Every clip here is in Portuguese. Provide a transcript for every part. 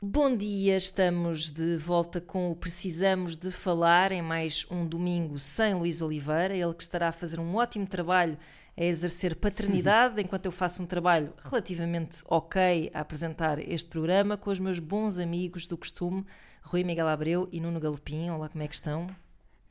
Bom dia, estamos de volta com o Precisamos de Falar em mais um domingo sem Luís Oliveira, ele que estará a fazer um ótimo trabalho a exercer paternidade, enquanto eu faço um trabalho relativamente ok a apresentar este programa com os meus bons amigos do costume, Rui Miguel Abreu e Nuno Galopim. Olá, como é que estão?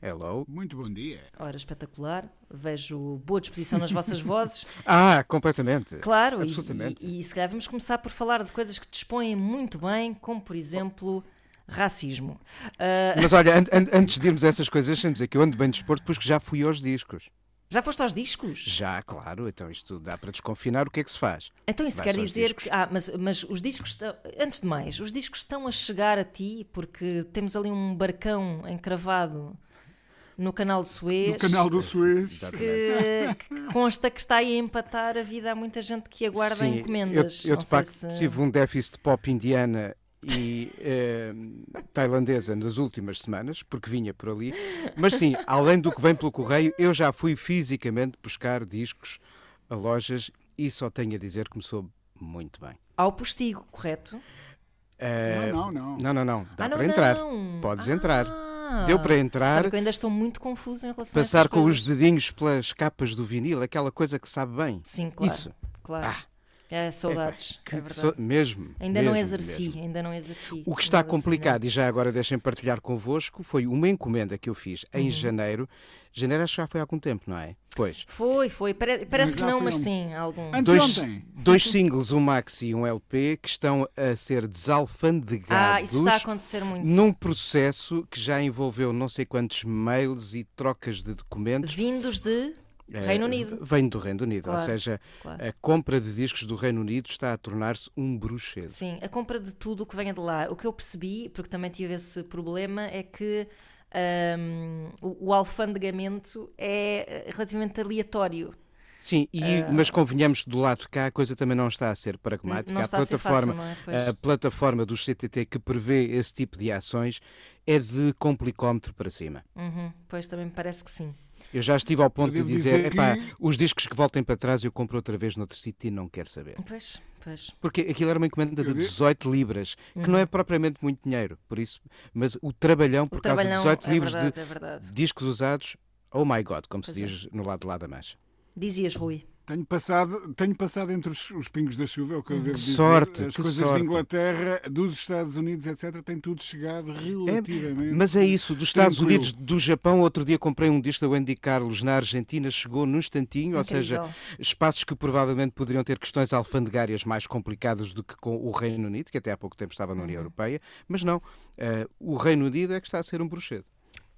Hello. Muito bom dia. Ora, espetacular. Vejo boa disposição nas vossas vozes. Ah, completamente. Claro, Absolutamente. E, e, e se calhar vamos começar por falar de coisas que dispõem muito bem, como por exemplo racismo. Uh, Mas olha, an an antes de irmos a essas coisas, deixa-me dizer que eu ando bem desporto, pois que já fui aos discos. já foste aos discos? Já, claro, então isto dá para desconfinar o que é que se faz. Então isso Vai-se quer dizer discos. que. Ah, mas, mas os discos estão. Antes de mais, os discos estão a chegar a ti porque temos ali um barcão encravado no canal de Suez. No canal do Suez. Que, que consta que está aí a empatar a vida a muita gente que aguarda Sim, encomendas. Eu, eu de facto se- tive um déficit de pop indiana e eh, tailandesa nas últimas semanas, porque vinha por ali. Mas sim, além do que vem pelo correio, eu já fui fisicamente buscar discos a lojas e só tenho a dizer que me soube muito bem. Ao postigo, correto? Eh, Não, não, não. Não, não, não. Dá ah, não, para entrar. não. Podes Ah, entrar. Deu para entrar, Sabe que eu ainda estou muito confuso em relação a passar estas com os dedinhos pelas capas do vinil, aquela coisa que sabe bem. Sim, claro. Isso. Claro. Ah. É, saudades. Que é verdade. so- mesmo. Ainda não mesmo, exerci, mesmo. ainda não exerci. O que está complicado, e já agora deixem partilhar convosco, foi uma encomenda que eu fiz Uhum. em janeiro. Janeiro acho que já foi há algum tempo, não é? Pois. Foi, foi. Pare- parece Mas que não, mas um- sim, algum. Antes Dois, de ontem. dois singles, um maxi e um LP, que estão a ser desalfandegados Ah, isso está a acontecer muito. num processo que já envolveu não sei quantos mails e trocas de documentos. Vindos de Eh, Reino Unido. Vem do Reino Unido, ou Claro, seja, claro. a compra de discos do Reino Unido está a tornar-se um bruxedo. Sim, a compra de tudo o que venha de lá. O que eu percebi, porque também tive esse problema, é que ahm, o, o alfandegamento é eh, relativamente aleatório. Sim, e, mas convenhamos do lado de cá a coisa também não está a ser pragmática. Não está a a ser plataforma, fácil, não é? A plataforma do CTT que prevê esse tipo de ações é de complicómetro para cima. Uhum, pois também me parece que sim. Eu já estive ao ponto de dizer, dizer epá, que- os discos que voltem para trás eu compro outra vez noutro sítio e não quero saber. Pois, pois. Porque aquilo era uma encomenda de Eu digo- 18 libras, que não é propriamente muito dinheiro, por isso, mas o trabalhão por O causa de trabalhão 18 é libras verdade, de é discos usados, oh my god, como se Pois é. diz no lado de lá da mancha. Dizias, Rui. Tenho passado, tenho passado entre os, os pingos da chuva, é o que eu devo dizer. sorte, As que coisas sorte. de Inglaterra, dos Estados Unidos, etc., tem tudo chegado relativamente. Mas é isso, dos Estados tranquilo. Unidos, do Japão, outro dia comprei um disco da Wendy Carlos na Argentina, chegou num instantinho, ou seja, Incrível. espaços que provavelmente poderiam ter questões alfandegárias mais complicadas do que com o Reino Unido, que até há pouco tempo estava na Uhum. União Europeia, mas não, eh, o Reino Unido é que está a ser um bruxedo.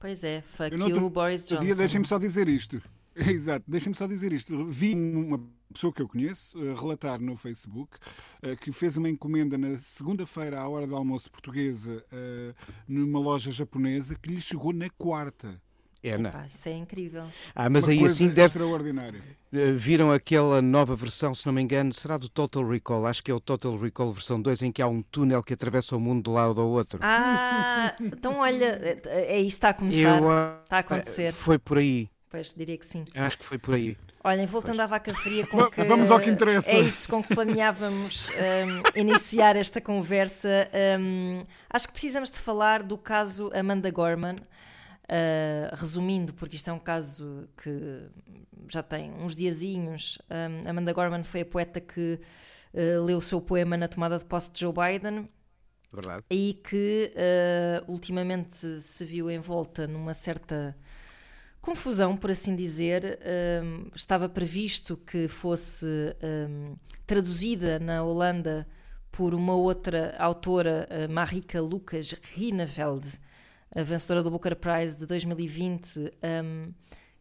Pois é, fuck Eu you, Boris dia, Johnson. deixem-me só dizer isto. Exato, deixem-me só dizer isto. Vi uma pessoa que eu conheço eh, relatar no Facebook eh, que fez uma encomenda na segunda-feira, à hora do almoço portuguesa, eh, numa loja japonesa, que lhe chegou na quarta. É, não. Epá, isso é incrível. Ah, mas uma aí coisa assim deve. extraordinária. eh, Viram aquela nova versão, se não me engano, será do Total Recall? Acho que é o Total Recall versão 2, em que há um túnel que atravessa o mundo de um lado ao outro. Ah, então olha, é, é isto está a começar. Eu, ah, Está a acontecer. Foi por aí. Pois, diria que sim. Acho que foi por aí. Olhem, voltando à vaca fria, com que, vamos ao que interessa. É isso com que planeávamos hum, iniciar esta conversa. Hum, acho que precisamos de falar do caso Amanda Gorman. Uh, resumindo, porque isto é um caso que já tem uns diazinhos. hum, Amanda Gorman foi a poeta que uh, leu o seu poema na tomada de posse de Joe Biden Verdade? e que eh, ultimamente se viu envolta numa certa confusão, por assim dizer. Um, estava previsto que fosse um, traduzida na Holanda por uma outra autora, Marika Lucas Rineveld, a vencedora do Booker Prize de 2020, um,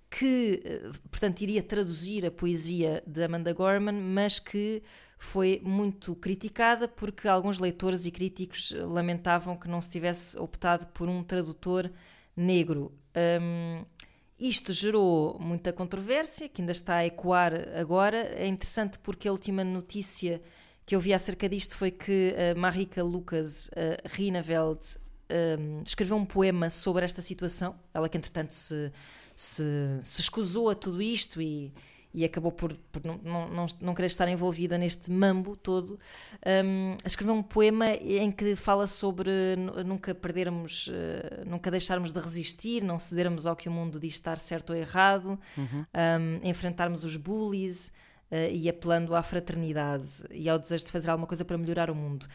que, eh, portanto, iria traduzir a poesia de Amanda Gorman, mas que foi muito criticada porque alguns leitores e críticos lamentavam que não se tivesse optado por um tradutor negro. Um, isto gerou muita controvérsia, que ainda está a ecoar agora. É interessante porque a última notícia que eu vi acerca disto foi que a Marika Lucas uh, Rineveld um, escreveu um poema sobre esta situação. Ela que, entretanto, se, se, se escusou a tudo isto e, e acabou por, por não, não, não, querer estar envolvida neste mambo todo, um, escreveu um poema em que fala sobre nunca perdermos, uh, nunca deixarmos de resistir, não cedermos ao que o mundo diz estar certo ou errado, uhum. um, enfrentarmos os bullies. Uh, e apelando à fraternidade e ao desejo de fazer alguma coisa para melhorar o mundo.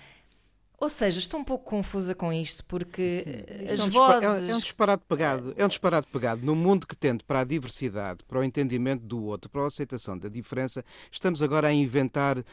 Ou seja, estou um pouco confusa com isto, porque as é um vozes. É um disparate pegado. É um disparate pegado. Num mundo que tende para a diversidade, para o entendimento do outro, para a aceitação da diferença, estamos agora a inventar uh,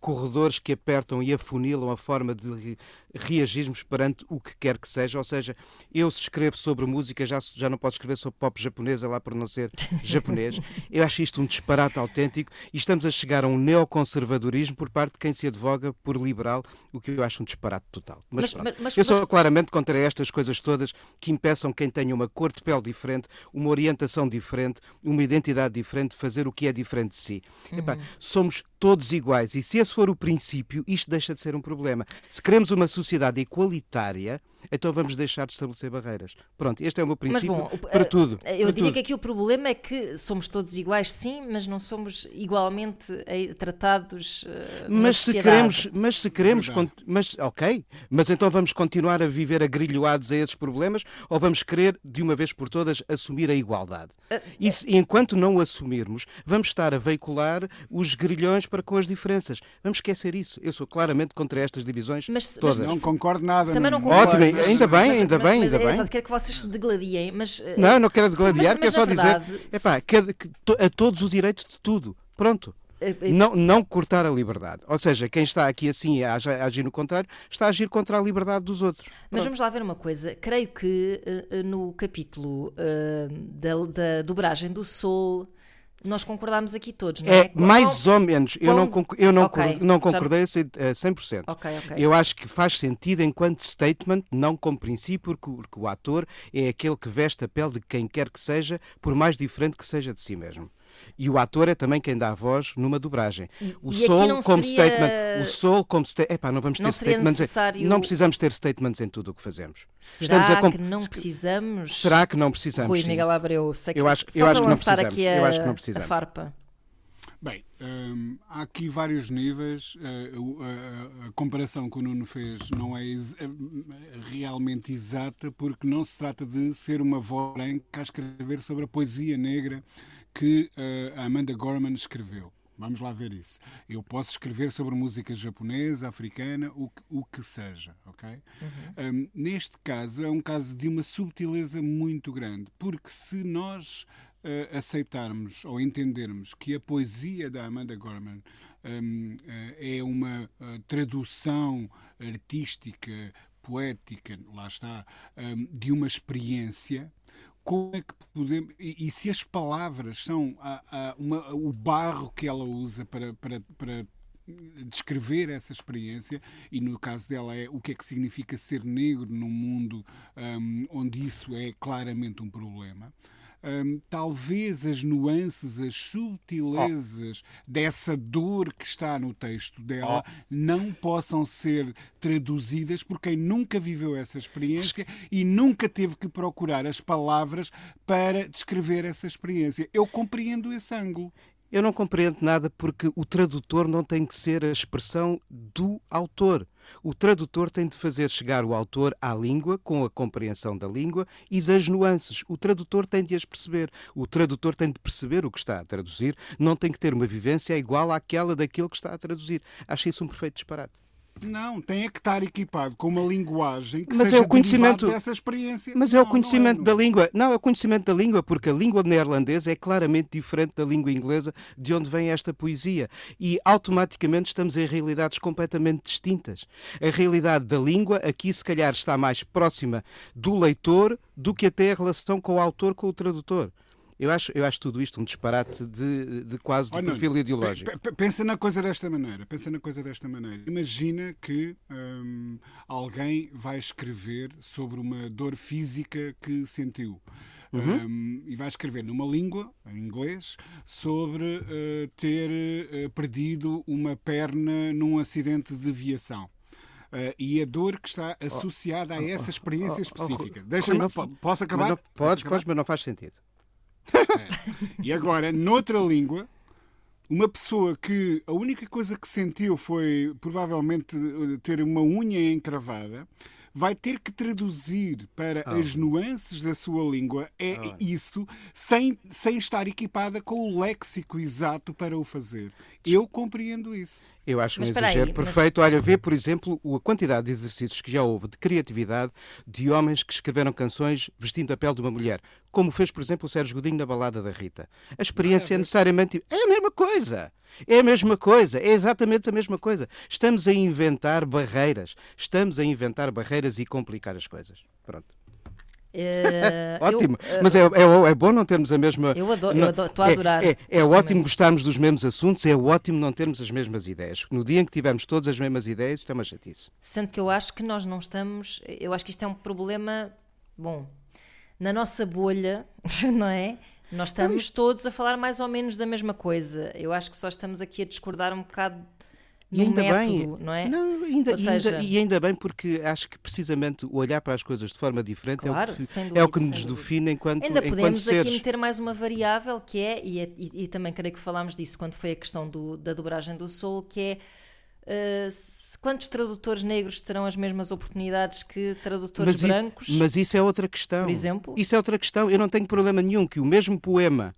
corredores que apertam e afunilam a forma de reagirmos perante o que quer que seja. Ou seja, eu se escrevo sobre música já, já não posso escrever sobre pop japonesa lá por não ser japonês. Eu acho isto um disparate autêntico e estamos a chegar a um neoconservadorismo por parte de quem se advoga por liberal, o que eu acho um disparate disparate total. Mas, mas, mas eu sou mas... claramente contra estas coisas todas que impeçam quem tenha uma cor de pele diferente, uma orientação diferente, uma identidade diferente, de fazer o que é diferente de si. Uhum. Epá, somos todos iguais e se esse for o princípio, isto deixa de ser um problema. Se queremos uma sociedade igualitária, então vamos deixar de estabelecer barreiras. Pronto, este é o meu princípio mas, bom, para tudo. Eu para diria tudo. que aqui o problema é que somos todos iguais, sim, mas não somos igualmente eh, tratados uh, mas se queremos Mas se queremos, mas, ok, mas então vamos continuar a viver agrilhoados a esses problemas ou vamos querer, de uma vez por todas, assumir a igualdade? Uh, e, se, enquanto não o assumirmos, vamos estar a veicular os grilhões para com as diferenças. Vamos esquecer isso. Eu sou claramente contra estas divisões mas, todas. Mas, não concordo nada. Também não concordo. Ótimo, mas, ainda bem, mas, ainda bem, ainda bem. quero que vocês se degladiem, mas... Eh, não, não quero degladiar, quero só verdade, dizer epá, que, que, a todos o direito de tudo. Pronto. Eh, eh, não, não cortar a liberdade. Ou seja, quem está aqui assim a agir no contrário, está a agir contra a liberdade dos outros. Mas vamos lá ver uma coisa. Creio que no capítulo da, da dobragem do Sol nós concordámos aqui todos, não é? é mais ou menos. Eu não, eu não, okay. não concordei a 100%. Okay, okay. Eu acho que faz sentido enquanto statement, não como princípio, porque o ator é aquele que veste a pele de quem quer que seja, por mais diferente que seja de si mesmo. E o ator é também quem dá a voz numa dobragem. o e Soul como seria... statement, o Soul como statement, epá, não vamos ter não statements, necessário... não precisamos ter statements em tudo o que fazemos. Será comp... que não precisamos? Será que não precisamos? Rui Miguel Abreu, sei que eu acho, só eu acho que não precisamos. aqui a, eu acho que não precisamos. a farpa. Bem, hum, há aqui vários níveis. Uh, a, a, comparação que o Nuno fez não é ex eh, realmente exata, porque não se trata de ser uma voz branca a escrever sobre a poesia negra que a Amanda Gorman escreveu. Vamos lá ver isso. Eu posso escrever sobre música japonesa, africana, o que, o que seja, ok? Uhum. Um, neste caso, é um caso de uma subtileza muito grande, porque se nós uh, aceitarmos ou entendermos que a poesia da Amanda Gorman um, uh, é uma uh, tradução artística, poética, lá está, um, de uma experiência, como é que podemos. E, e se as palavras são a, a, uma, o barro que ela usa para, para, para descrever essa experiência e no caso dela é o que é que significa ser negro num mundo um, onde isso é claramente um problema um, talvez as nuances, as subtilezas oh. dessa dor que está no texto dela oh. não possam ser traduzidas por quem nunca viveu essa experiência e nunca teve que procurar as palavras para descrever essa experiência. Eu compreendo esse ângulo. Eu não compreendo nada porque o tradutor não tem que ser a expressão do autor. O tradutor tem de fazer chegar o autor à língua, com a compreensão da língua e das nuances. O tradutor tem de as perceber. O tradutor tem de perceber o que está a traduzir, não tem que ter uma vivência igual àquela daquilo que está a traduzir. Acho isso um perfeito disparate. Não, tem é que estar equipado com uma linguagem que mas seja é o conhecimento dessa experiência. Mas não, é o conhecimento é, da língua. Não, é o conhecimento da língua, porque a língua neerlandesa é claramente diferente da língua inglesa de onde vem esta poesia. E automaticamente estamos em realidades completamente distintas. A realidade da língua aqui, se calhar, está mais próxima do leitor do que até a relação com o autor, com o tradutor. Eu acho, eu acho tudo isto um disparate de, de quase de oh, perfil não. ideológico. Pensa na coisa desta maneira. Pensa na coisa desta maneira. Imagina que hum, alguém vai escrever sobre uma dor física que sentiu. Uhum. Um, e vai escrever numa língua, em inglês, sobre uh, ter uh, perdido uma perna num acidente de viação. Uh, e a dor que está oh, associada a oh, essa experiência específica. Deixa-me. Posso acabar? Não, podes, podes, mas não faz sentido. É. E agora, noutra língua, uma pessoa que a única coisa que sentiu foi provavelmente ter uma unha encravada vai ter que traduzir para oh. as nuances da sua língua é oh. isso sem, sem estar equipada com o léxico exato para o fazer. Eu compreendo isso. Eu acho mas um exagero aí, perfeito. Mas... Olha, vê, por exemplo, a quantidade de exercícios que já houve de criatividade de homens que escreveram canções vestindo a pele de uma mulher, como fez, por exemplo, o Sérgio Godinho na Balada da Rita. A experiência é, é necessariamente. É a mesma coisa. É a mesma coisa, é exatamente a mesma coisa. Estamos a inventar barreiras, estamos a inventar barreiras e complicar as coisas. Pronto. Uh, ótimo, eu, uh, mas é, é, é, bom não termos a mesma. Eu adoro, não, eu estou a adorar. É, é, é ótimo gostarmos dos mesmos assuntos, é ótimo não termos as mesmas ideias. No dia em que tivermos todas as mesmas ideias, isto é uma chatice. Sendo que eu acho que nós não estamos. Eu acho que isto é um problema. Bom, na nossa bolha, não é? Nós estamos todos a falar mais ou menos da mesma coisa. Eu acho que só estamos aqui a discordar um bocado e ainda método, bem, não é? Não, ainda, seja... ainda, e ainda bem porque acho que precisamente olhar para as coisas de forma diferente claro, é, o que, dúvida, é o que nos define enquanto Ainda enquanto podemos seres. aqui meter mais uma variável que é, e, é, e, e, também creio que falámos disso quando foi a questão do, da dobragem do Soul, que é Uh, quantos tradutores negros terão as mesmas oportunidades que tradutores mas brancos? Isso, mas isso é outra questão. Por exemplo? Isso é outra questão. Eu não tenho problema nenhum que o mesmo poema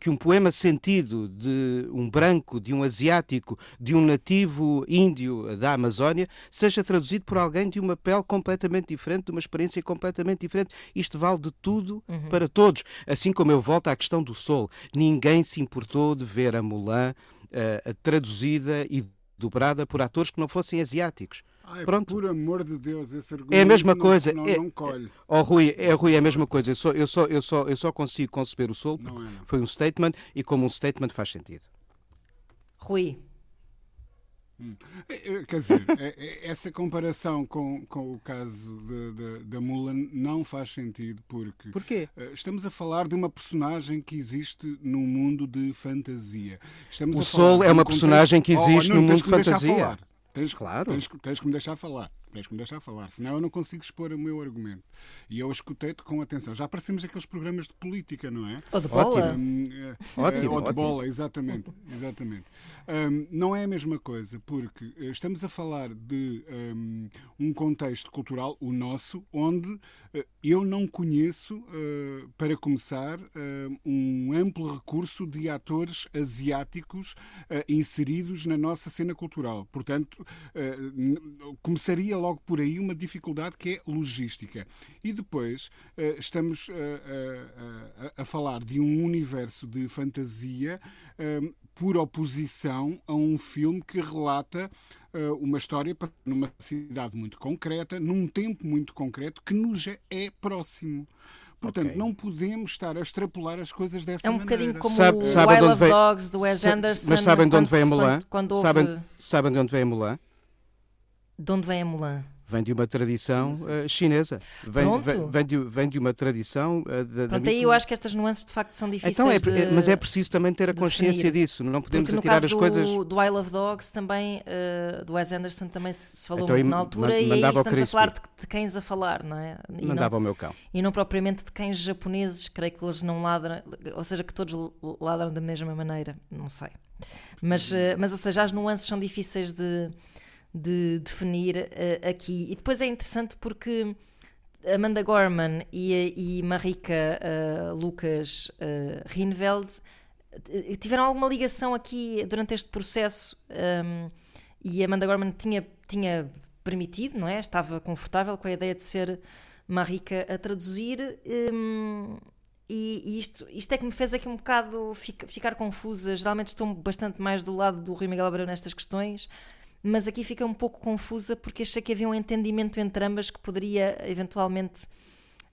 que um poema sentido de um branco, de um asiático, de um nativo índio da Amazónia, seja traduzido por alguém de uma pele completamente diferente, de uma experiência completamente diferente. Isto vale de tudo uhum. para todos. Assim como eu volto à questão do sol. Ninguém se importou de ver a Mulan uh, traduzida e dobrada por atores que não fossem asiáticos. Ai, Pronto. Por amor de Deus, esse argumento é a mesma não, coisa. Não, é, não colhe. Oh, Rui, é, Rui, é a mesma coisa. Eu só, eu só, eu só, eu só consigo conceber o Sol porque é, foi um statement e como um statement faz sentido. Rui. Hum. É, é, quer dizer, essa comparação com, com o caso da Mulan não faz sentido porque Porquê? Eh, estamos a falar de uma personagem que existe num mundo de fantasia. Estamos o Sol é uma contexto... personagem que existe oh, oh, num mundo de fantasia. Tens, claro. Tens, tens que me deixar falar. Tens que me deixar falar, senão eu não consigo expor o meu argumento. E eu escutei-te com atenção. Já aparecemos aqueles programas de política, não é? Ou de bola. Um, é, ótimo, ou de ótimo. bola, exatamente. exatamente. Um, não é a mesma coisa, porque eh, estamos a falar de um, um contexto cultural, o nosso, onde uh, eu não conheço, uh, para começar, uh, um amplo recurso de atores asiáticos inseridos na nossa cena cultural. Portanto, começaria logo por aí uma dificuldade que é logística. E depois eh, estamos eh, eh, a falar de um universo de fantasia por oposição a um filme que relata uma história numa cidade muito concreta, num tempo muito concreto, que nos é próximo. Portanto, okay. não podemos estar a extrapolar as coisas dessa maneira. É um maneira. bocadinho como sabe, o Wild of Dogs do Wes Anderson. Mas sabem de onde vem a Mulan? Quando, quando houve... sabem, sabem de onde vem a Mulan? De onde vem a Mulan? Vem de uma tradição uh, chinesa. Vem, vem, vem, de, vem de uma tradição. Uh, da, Pronto, da aí eu acho que estas nuances de facto são difíceis. Então é, de, mas é preciso também ter a consciência definir. disso. Não podemos Porque atirar as do, coisas. Do Isle of Dogs também, uh, do Wes Anderson também se falou então, muito na altura e aí estamos a falar de, de, cães a falar, não é? E mandava não, o meu cão. E não propriamente de cães japoneses, creio que eles não ladram, ou seja, que todos ladram da mesma maneira, não sei. Mas, mas ou seja, as nuances são difíceis de de definir uh, aqui. E depois é interessante porque Amanda Gorman e, e Marika uh, Lucas uh, Rinveld tiveram alguma ligação aqui durante este processo um, ehm, e Amanda Gorman tinha, tinha permitido, não é? Estava confortável com a ideia de ser Marika a traduzir. Um, ehm, e, isto, isto é que me fez aqui um bocado ficar, ficar confusa. Geralmente estou bastante mais do lado do Rui Miguel Abreu nestas questões, mas aqui fica um pouco confusa porque achei que havia um entendimento entre ambas que poderia eventualmente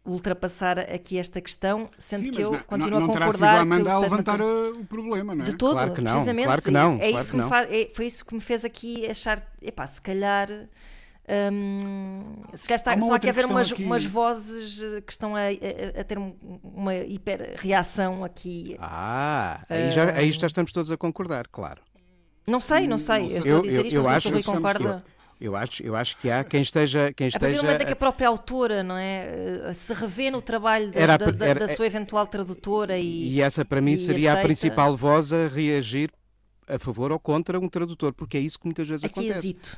ultrapassar aqui esta questão, sendo Sim, que eu não, continuo não, a concordar. Não Amanda a levantar o problema, não é? De todo, claro que não, precisamente. Claro que não, é, claro isso que, que faz, é, foi isso que me fez aqui achar, epá, se calhar. Hum, se calhar está, estão aqui a haver umas, aqui... umas vozes eh, que estão a, a, a ter uma hiper-reação aqui. Ah, aí, já, aí já estamos todos a concordar, claro. Não sei, não sei. Eu estou a dizer isto, eu, eu não sei se o Rui concorda. Eu acho, eu acho que há quem esteja. Quem esteja a partir do momento em que a própria autora não é, se revê no trabalho da, era, da, era, da sua eventual tradutora e. E essa para mim seria aceita. a principal voz a reagir a favor ou contra um tradutor, porque é isso que muitas vezes Aqui acontece. hesito.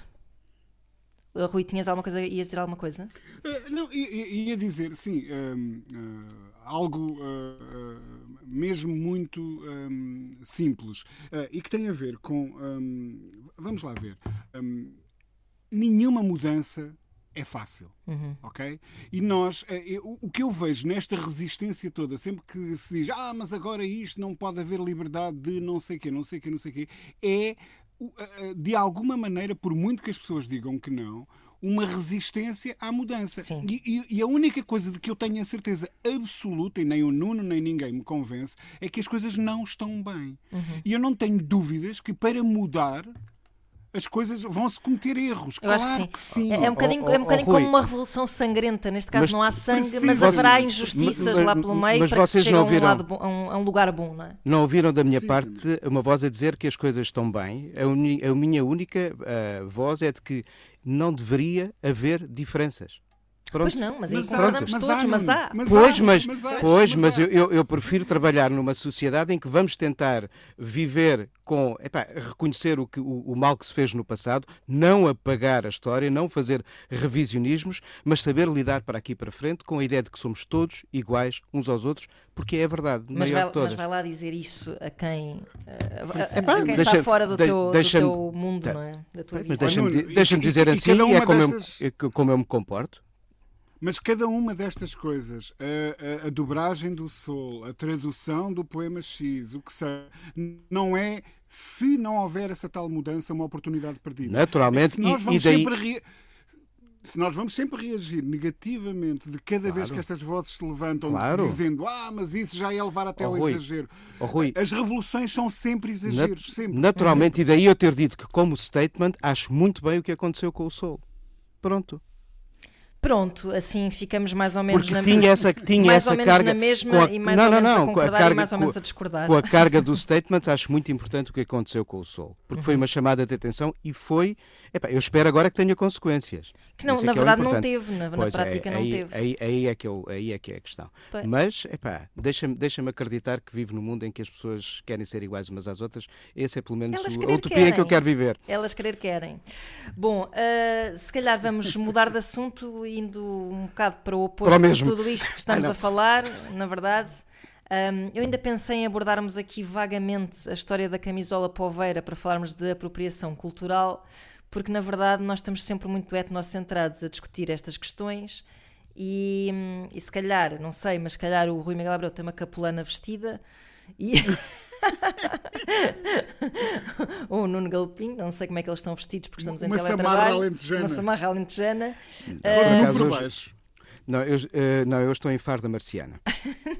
Uh, Rui, tinhas alguma coisa, ias dizer alguma coisa? Uh, não, ia, ia dizer, sim, um, uh, algo uh, mesmo muito um, simples e que tem a ver com. Um, vamos lá ver. nenhuma mudança é fácil, uhum. ok? E nós, eu, o que eu vejo nesta resistência toda, sempre que se diz, ah, mas agora isto não pode haver liberdade de não sei quê, não sei quê, não sei quê, é de alguma maneira, por muito que as pessoas digam que não, uma resistência à mudança. E, e, e, a única coisa de que eu tenho a certeza absoluta, e nem o Nuno nem ninguém me convence, é que as coisas não estão bem. Uhum. E eu não tenho dúvidas que para mudar as coisas vão-se cometer erros. Eu claro acho que sim. Que sim. É, é, um bocadinho, oh, oh, é um bocadinho oh, como uma revolução sangrenta. Neste caso mas, não há sangue, mas haverá injustiças mas, lá pelo meio mas para que se chegue a um, lado bom, a, um, a um, lugar bom. Não, é? não ouviram da minha sim, parte sim. uma voz a dizer que as coisas estão bem. A, uni, a minha única uh, voz é de que não deveria haver diferenças. Pronto. Pois não, mas aí mas concordamos há, todos, mas há. Mas pois, mas, mas, há, pois, mas, eu, eu, eu, prefiro trabalhar numa sociedade em que vamos tentar viver com, epá, reconhecer o, que, o, o, mal que se fez no passado, não apagar a história, não fazer revisionismos, mas saber lidar para aqui para frente com a ideia de que somos todos iguais uns aos outros, porque é a verdade. Mas vai, mas vai lá dizer isso a quem, a, a, a quem deixa, está fora do, de, teu, do teu mundo, tá, não é? Da tua mas deixa-me deixa dizer e, assim, e é como, dessas... eu, como eu me comporto. Mas cada uma destas coisas, a, a, a, dobragem do sol, a tradução do poema X, o que seja, não é, se não houver essa tal mudança, uma oportunidade perdida. Naturalmente, se nós vamos e, daí... sempre re... Se nós vamos sempre reagir negativamente de cada claro. vez que estas vozes se levantam claro. dizendo ah, mas isso já é levar até oh, ao Rui. exagero. Oh, Rui. As revoluções são sempre exageros. sempre. Naturalmente, sempre. e daí eu ter dito que, como statement, acho muito bem o que aconteceu com o Sol. Pronto. Pronto, assim ficamos mais ou menos Porque na tinha essa, tinha mais essa ou menos carga, na mesma a, e mais não, ou menos não, a concordar a carga, e mais ou menos a discordar. Com a carga do statement, acho muito importante o que aconteceu com o Sol. Porque uhum. foi uma chamada de atenção e foi Epá, eu espero agora que tenha consequências. Que não, é na que é verdade não teve, na, na prática é, não aí, teve. Aí, aí, é que eu, aí é que é a questão. Pois. Mas, deixa-me deixa acreditar que vivo num mundo em que as pessoas querem ser iguais umas às outras. Esse é pelo menos Elas a utopia querem. em que eu quero viver. Elas querer querem. Bom, uh, se calhar vamos mudar de assunto, indo um bocado para o oposto o de tudo isto que estamos a falar, na verdade. Um, eu ainda pensei em abordarmos aqui vagamente a história da camisola poveira para falarmos de apropriação cultural, porque na verdade nós estamos sempre muito etnocentrados a discutir estas questões e, e se calhar, não sei, mas se calhar o Rui Miguel Abreu tem uma capulana vestida e. Ou o Nuno Galopim, não sei como é que eles estão vestidos porque estamos uma em teletrabalho. Samarra alentejana. Uma samarra alentejana. Uh, por baixo. Não eu, uh, não, eu estou em farda marciana.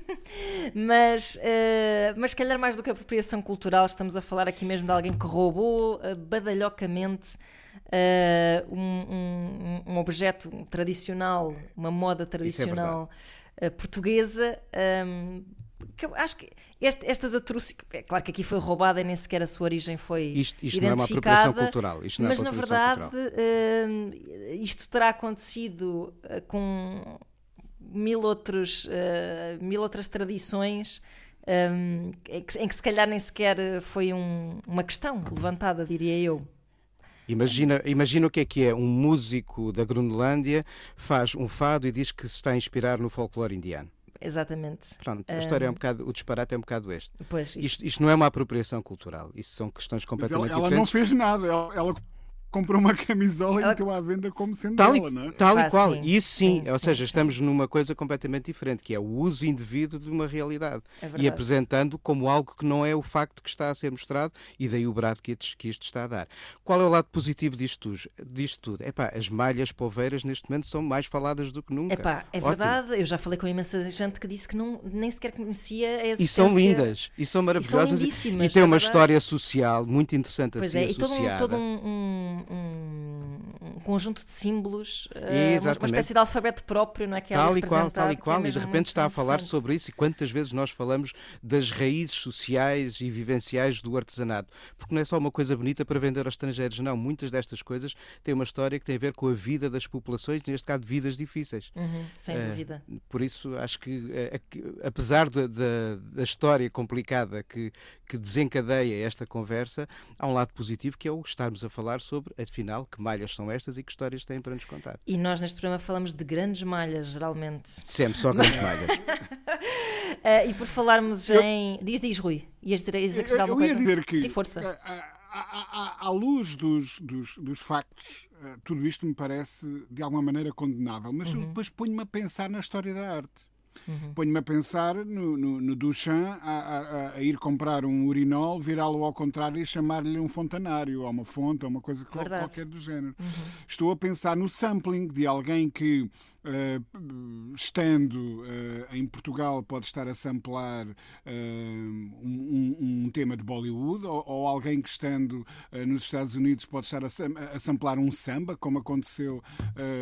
mas, uh, mas, calhar, mais do que apropriação cultural, estamos a falar aqui mesmo de alguém que roubou uh, badalhocamente um, um, um, objeto tradicional, uma moda é tradicional é portuguesa. Um, que eu acho que este, estas atrocidades. É claro que aqui foi roubada e nem sequer a sua origem foi isto, isto identificada. não é uma apropriação cultural. Isto não mas é na verdade uh, isto terá acontecido uh, com mil, outros, uh, mil outras tradições. Um, em, que, em, que, se calhar nem sequer foi um, uma questão levantada, diria eu. Imagina, imagina o que é que é um músico da Groenlândia faz um fado e diz que se está a inspirar no folclore indiano. Exatamente. Pronto, a história é um bocado, o disparate é um bocado este. Pois, isso... isto, isto, não é uma apropriação cultural, isto são questões completamente ela, ela diferentes. Ela não fez nada, ela, ela comprou uma camisola ela... e meteu à venda como sendo tal dela, e, não é? Tal e qual. Sim. Isso sim, sim ou sim, seja, sim. estamos numa coisa completamente diferente, que é o uso indevido de uma realidade. É e apresentando como algo que não é o facto que está a ser mostrado e daí o brado que isto, que isto está a dar. Qual é o lado positivo disto, disto tudo? Epá, as malhas poveiras neste momento são mais faladas do que nunca. Epá, é Ótimo. verdade, eu já falei com imensa gente que disse que não, nem sequer conhecia a existência. E são lindas, e são maravilhosas. E, são e tem uma história social muito interessante pois a ser é, associada. E todo um, todo um, um um conjunto de símbolos, uh, uma, espécie de alfabeto próprio, não é? Que é tal e qual, tal e é qual, é e de repente está a falar sobre isso. E quantas vezes nós falamos das raízes sociais e vivenciais do artesanato? Porque não é só uma coisa bonita para vender aos estrangeiros, não. Muitas destas coisas têm uma história que tem a ver com a vida das populações, neste caso, vidas difíceis. Uhum, sem uh, dúvida. Por isso, acho que, uh, apesar da, da, da, história complicada que, que desencadeia esta conversa, há um lado positivo que é o estarmos a falar sobre, afinal, que malhas são estas e que histórias têm para nos contar. E nós neste programa falamos de grandes malhas, geralmente. Sempre só grandes malhas. uh, e por falarmos eu, em. Diz, diz, Rui. Ias dizer, ias dizer alguma eu ia coisa? dizer que. Sim, força. À, luz dos, dos, dos factos, uh, tudo isto me parece de alguma maneira condenável, mas uhum. depois ponho-me a pensar na história da arte. Uhum. Ponho-me a pensar no, no, no Duchamp a, a, a, ir comprar um urinol, virá-lo ao contrário e chamar-lhe um fontanário, ou uma fonte, ou uma coisa Verdade. qualquer do género. Uhum. Estou a pensar no sampling de alguém que Uh, estando uh, em Portugal, pode estar a samplar uh, um, um, tema de Bollywood, ou, ou alguém que estando nos Estados Unidos pode estar a, a samplar um samba, como aconteceu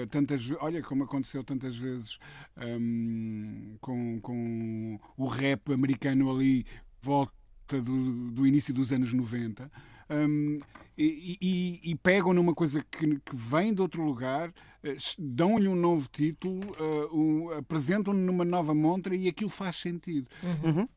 tantas olha como aconteceu tantas vezes um, com, com o rap americano ali volta do, do início dos anos 90. Um, e, e, e, pegam numa coisa que, que vem de outro lugar, uh, dão-lhe um novo título, uh, um, apresentam-lhe numa nova montra e aquilo faz sentido. Uhum.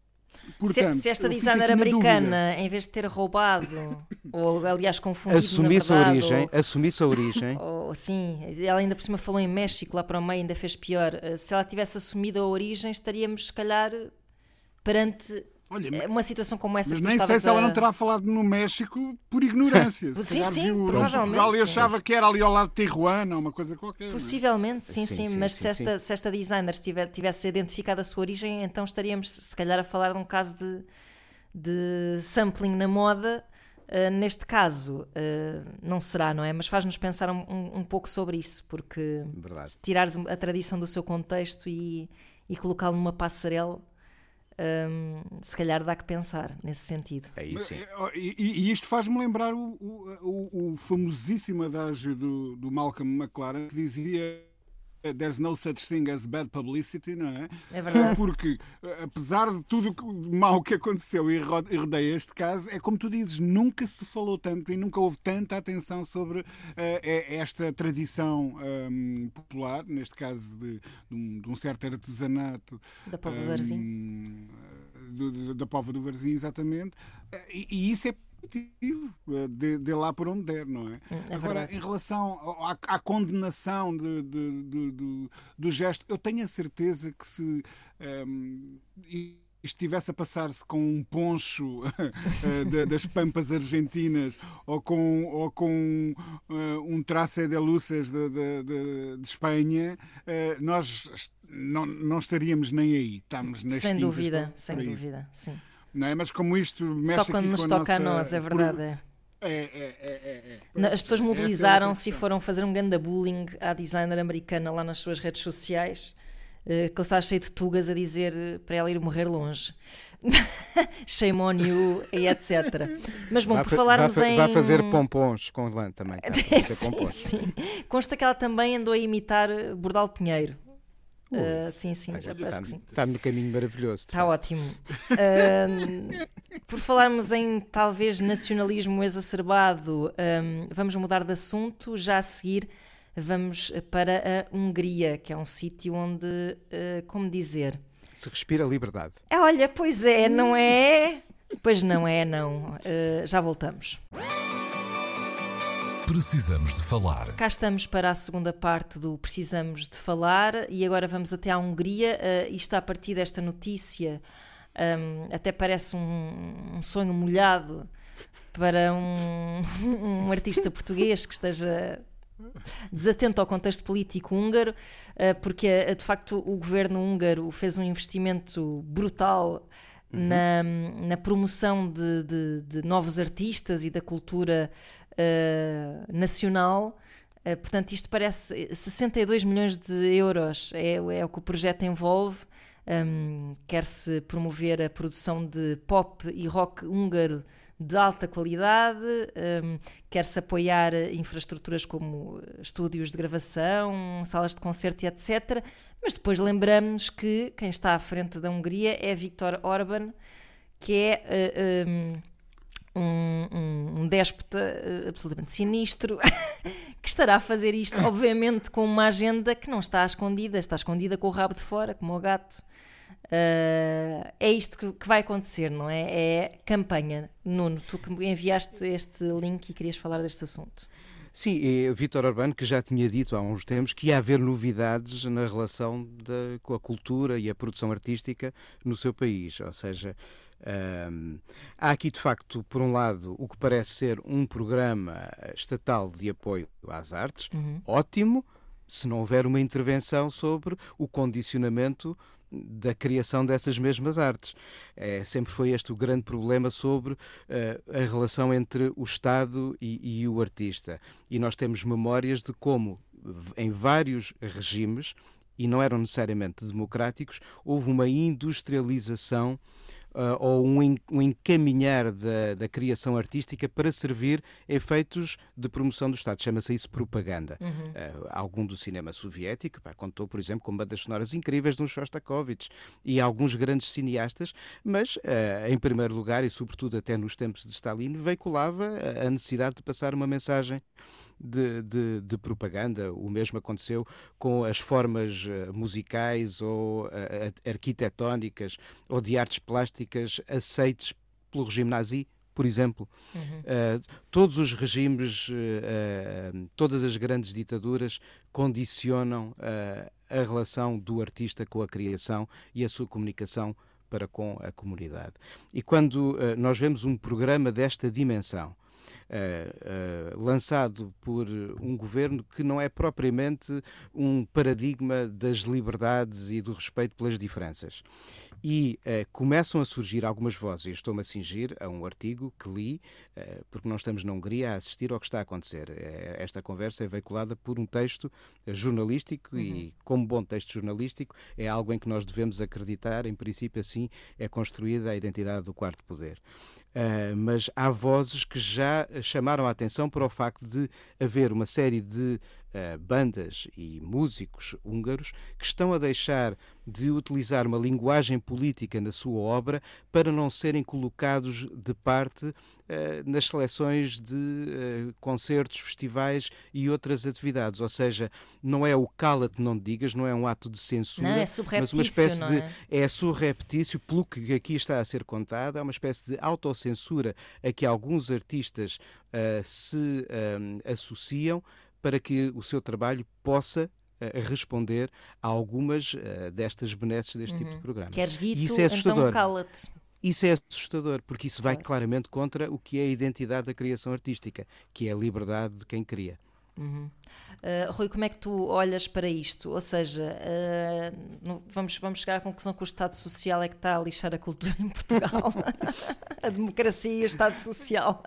Portanto, se, se, esta designer americana, em vez de ter roubado, ou aliás confundido, assumisse verdade, a origem, ou, assumisse a origem, ou, sim, ela ainda por cima falou em México, lá para o meio, ainda fez pior. Eh, se ela tivesse assumido a origem, estaríamos, se calhar, perante Olha, é uma situação como essa mas nem sei se ela não terá falado no México por ignorância. Se sim, sim, viu provavelmente. Portugal e achava sim. que era ali ao lado de Tijuana, uma coisa qualquer. É? Possivelmente, sim, sim, sim, sim mas se, esta, se esta designer tivesse, tivesse identificado a sua origem, então estaríamos se calhar a falar de um caso de, de sampling na moda. Uh, neste caso, uh, não será, não é? Mas faz-nos pensar um, um, um, pouco sobre isso, porque Verdade. se tirares a tradição do seu contexto e, e colocá-lo numa passarela um, se calhar dá que pensar nesse sentido. É isso. E, e, isto faz-me lembrar o, o, o, famosíssimo adágio do, do Malcolm McLaren que dizia There's no such thing as bad publicity, não é? É verdade. Porque, apesar de tudo o mal que aconteceu e rodeia este caso, é como tu dizes, nunca se falou tanto e nunca houve tanta atenção sobre uh, esta tradição um, popular, neste caso de, de, um, de, um, certo artesanato. Da Pova um, do Varzim. Da Pova do Varzim, exatamente. E, e isso é eh, de, de, lá por onde der, não é? Hum, é Agora, verdade. em relação à, à condenação de, de, do, do gesto, eu tenho a certeza que se um, ehm, estivesse a passar-se com um poncho eh, das pampas argentinas ou com, ou com uh, um traço de luces de, de, de, de Espanha, nós não, não estaríamos nem aí. Estamos sem dúvida, sem dúvida, sim. Não é? Mas como isto mexe Só quando nos toca a, nós, é verdade. É. É, é, é, é, As pessoas mobilizaram-se e foram fazer um ganda bullying à designer americana lá nas suas redes sociais, eh, que ele está cheio de tugas a dizer para ela ir morrer longe. Shame on you e etc. Mas bom, vai, por falarmos vai, em. Vai fazer pompons com lã também. Tá? sim, sim. Consta que ela também andou a imitar Bordal Pinheiro. Uh, sim, sim, já parece está, que sim. Está no caminho maravilhoso. Está ótimo. Uh, por falarmos em talvez nacionalismo exacerbado, um, vamos mudar de assunto. Já a seguir, vamos para a Hungria, que é um sítio onde, uh, como dizer. Se respira liberdade. Olha, pois é, não é? Pois não é, não. já voltamos. Precisamos de falar. Cá estamos para a segunda parte do Precisamos de Falar e agora vamos até à Hungria. Uh, isto a partir desta notícia um, até parece um, um, sonho molhado para um, um artista português que esteja desatento ao contexto político húngaro, uh, porque uh, de facto o governo húngaro fez um investimento brutal Uhum. Na, na, promoção de, de, de, novos artistas e da cultura nacional. Uh, portanto, isto parece 62 milhões de euros é, é o que o projeto envolve. Um, Quer-se promover a produção de pop e rock húngaro de alta qualidade, um, quer-se apoiar infraestruturas como estúdios de gravação, salas de concerto e etc. Mas depois lembramos que quem está à frente da Hungria é Viktor Orban, que é uh, um, um, um déspota uh, absolutamente sinistro, que estará a fazer isto, obviamente, com uma agenda que não está escondida, está escondida com o rabo de fora, como o gato. Uh, é isto que, que, vai acontecer, não é? É campanha. Nuno, tu que enviaste este link e querias falar deste assunto. Sim, é Vítor Urbano que já tinha dito há uns tempos que ia haver novidades na relação de, com a cultura e a produção artística no seu país, ou seja, um, há aqui, de facto, por um lado, o que parece ser um programa estatal de apoio às artes, uhum. ótimo, se não houver uma intervenção sobre o condicionamento da criação dessas mesmas artes. É, sempre foi este o grande problema sobre uh, a relação entre o Estado e, e o artista. E nós temos memórias de como, em vários regimes, e não eram necessariamente democráticos, houve uma industrialização ou um, encaminhar da, da, criação artística para servir efeitos de promoção do Estado. Chama-se isso propaganda. Uhum. Uh, algum do cinema soviético pá, contou, por exemplo, com bandas sonoras incríveis de um Shostakovich e alguns grandes cineastas, mas, uh, em primeiro lugar, e sobretudo até nos tempos de Stalin, veiculava a necessidade de passar uma mensagem de, de, de, propaganda. O mesmo aconteceu com as formas eh, musicais ou uh, arquitetónicas ou de artes plásticas aceites pelo regime nazi por exemplo. Uhum. Uh, todos os regimes, uh, uh, todas as grandes ditaduras condicionam a relação do artista com a criação e a sua comunicação para com a comunidade. E quando nós vemos um programa desta dimensão, uh, uh, lançado por um governo que não é propriamente um paradigma das liberdades e do respeito pelas diferenças. E uh, começam a surgir algumas vozes, estou-me a cingir a um artigo que li, porque não estamos na Hungria a assistir ao que está a acontecer. esta conversa é veiculada por um texto jornalístico uhum. e, como bom texto jornalístico, é algo em que nós devemos acreditar, em princípio, assim é construída a identidade do quarto poder. Uh, mas há vozes que já chamaram a atenção para o facto de haver uma série de uh, bandas e músicos húngaros que estão a deixar de utilizar uma linguagem política na sua obra para não serem colocados de parte uh, nas seleções de uh, concertos, festivais e outras atividades. Ou seja, não é o cala-te, não digas, não é um ato de censura, não, é mas uma espécie de. É? é surreptício, pelo que aqui está a ser contado, é uma espécie de autocensura a que alguns artistas uh, se associam para que o seu trabalho possa uh, responder a algumas uh, destas benesses deste uhum. tipo de uhum. programa. Queres guito, isso é então assustador. então cala-te. Isso é assustador, porque isso vai claramente contra o que é a identidade da criação artística, que é a liberdade de quem cria. Uhum. Uh, Rui, como é que tu olhas para isto? Ou seja, uh, vamos, vamos chegar à conclusão que o Estado Social é que está a lixar a cultura em Portugal. a democracia e o Estado Social.